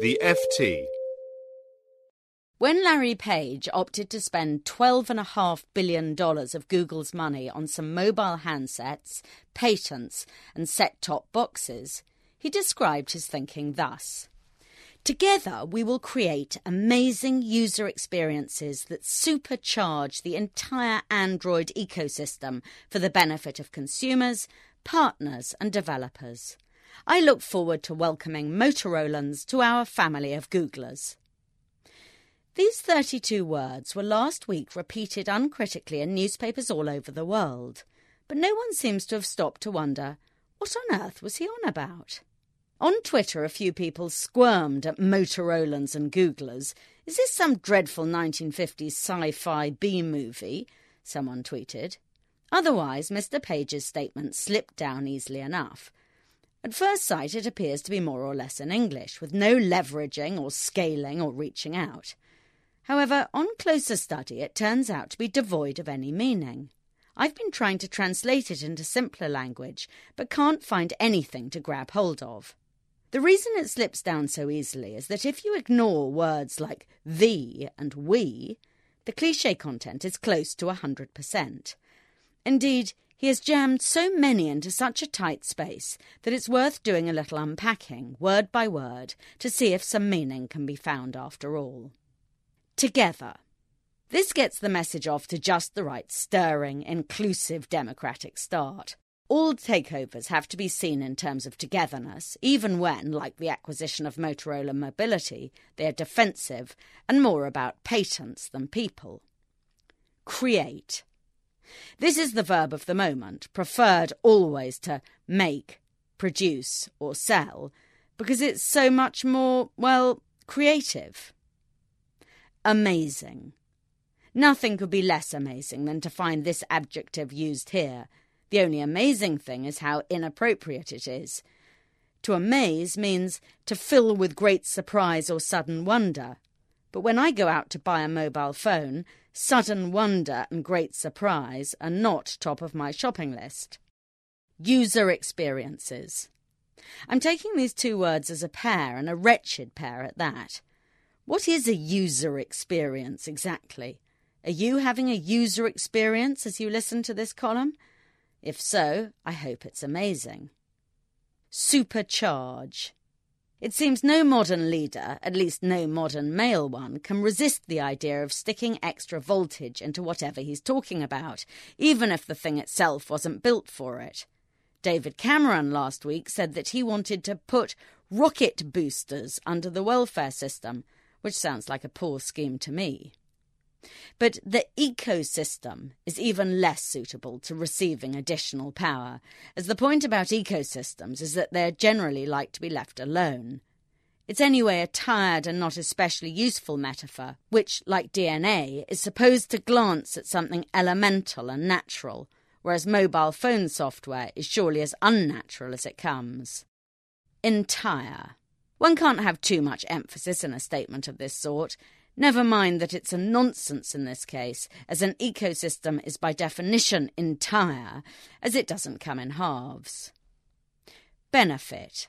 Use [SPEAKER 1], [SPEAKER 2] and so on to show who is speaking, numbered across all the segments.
[SPEAKER 1] The FT.
[SPEAKER 2] When Larry Page opted to spend $12.5 billion of Google's money on some mobile handsets, patents, and set top boxes, he described his thinking thus Together, we will create amazing user experiences that supercharge the entire Android ecosystem for the benefit of consumers, partners, and developers. I look forward to welcoming Motorolans to our family of Googlers. These 32 words were last week repeated uncritically in newspapers all over the world, but no one seems to have stopped to wonder what on earth was he on about? On Twitter, a few people squirmed at Motorolans and Googlers. Is this some dreadful 1950s sci fi B movie? Someone tweeted. Otherwise, Mr. Page's statement slipped down easily enough. At first sight, it appears to be more or less in English, with no leveraging or scaling or reaching out. However, on closer study, it turns out to be devoid of any meaning. I've been trying to translate it into simpler language, but can't find anything to grab hold of. The reason it slips down so easily is that if you ignore words like the and we, the cliche content is close to 100%. Indeed, he has jammed so many into such a tight space that it's worth doing a little unpacking, word by word, to see if some meaning can be found after all. Together. This gets the message off to just the right stirring, inclusive democratic start. All takeovers have to be seen in terms of togetherness, even when, like the acquisition of Motorola Mobility, they are defensive and more about patents than people. Create. This is the verb of the moment, preferred always to make, produce, or sell, because it's so much more, well, creative. Amazing. Nothing could be less amazing than to find this adjective used here. The only amazing thing is how inappropriate it is. To amaze means to fill with great surprise or sudden wonder. But when I go out to buy a mobile phone, sudden wonder and great surprise are not top of my shopping list. User experiences. I'm taking these two words as a pair, and a wretched pair at that. What is a user experience exactly? Are you having a user experience as you listen to this column? If so, I hope it's amazing. Supercharge. It seems no modern leader, at least no modern male one, can resist the idea of sticking extra voltage into whatever he's talking about, even if the thing itself wasn't built for it. David Cameron last week said that he wanted to put rocket boosters under the welfare system, which sounds like a poor scheme to me. But the ecosystem is even less suitable to receiving additional power, as the point about ecosystems is that they're generally like to be left alone. It's anyway a tired and not especially useful metaphor, which, like DNA, is supposed to glance at something elemental and natural, whereas mobile phone software is surely as unnatural as it comes. Entire. One can't have too much emphasis in a statement of this sort. Never mind that it's a nonsense in this case, as an ecosystem is by definition entire, as it doesn't come in halves. Benefit.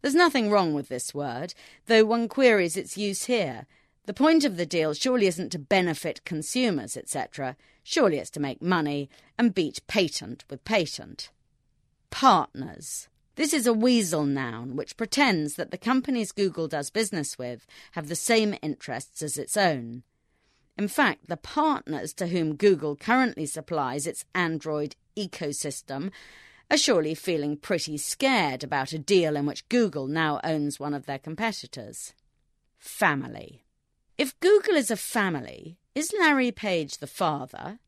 [SPEAKER 2] There's nothing wrong with this word, though one queries its use here. The point of the deal surely isn't to benefit consumers, etc. Surely it's to make money and beat patent with patent. Partners. This is a weasel noun which pretends that the companies Google does business with have the same interests as its own. In fact, the partners to whom Google currently supplies its Android ecosystem are surely feeling pretty scared about a deal in which Google now owns one of their competitors. Family. If Google is a family, is Larry Page the father?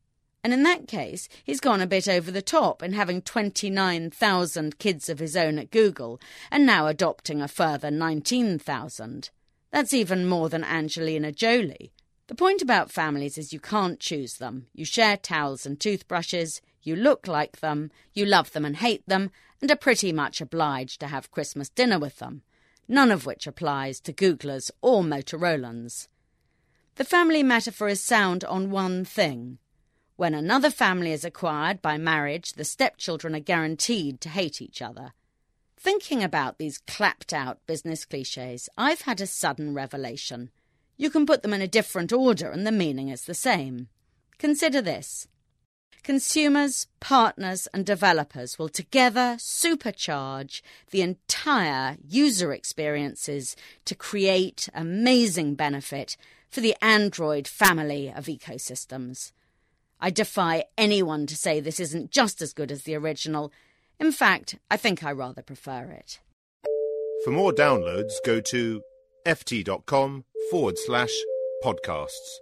[SPEAKER 2] And in that case, he's gone a bit over the top in having 29,000 kids of his own at Google and now adopting a further 19,000. That's even more than Angelina Jolie. The point about families is you can't choose them. You share towels and toothbrushes, you look like them, you love them and hate them, and are pretty much obliged to have Christmas dinner with them, none of which applies to Googlers or Motorolans. The family metaphor is sound on one thing when another family is acquired by marriage, the stepchildren are guaranteed to hate each other. Thinking about these clapped out business cliches, I've had a sudden revelation. You can put them in a different order and the meaning is the same. Consider this. Consumers, partners, and developers will together supercharge the entire user experiences to create amazing benefit for the Android family of ecosystems. I defy anyone to say this isn't just as good as the original. In fact, I think I rather prefer it.
[SPEAKER 1] For more downloads, go to ft.com forward slash podcasts.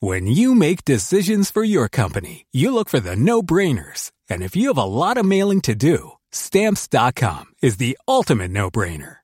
[SPEAKER 3] When you make decisions for your company, you look for the no brainers. And if you have a lot of mailing to do, stamps.com is the ultimate no brainer.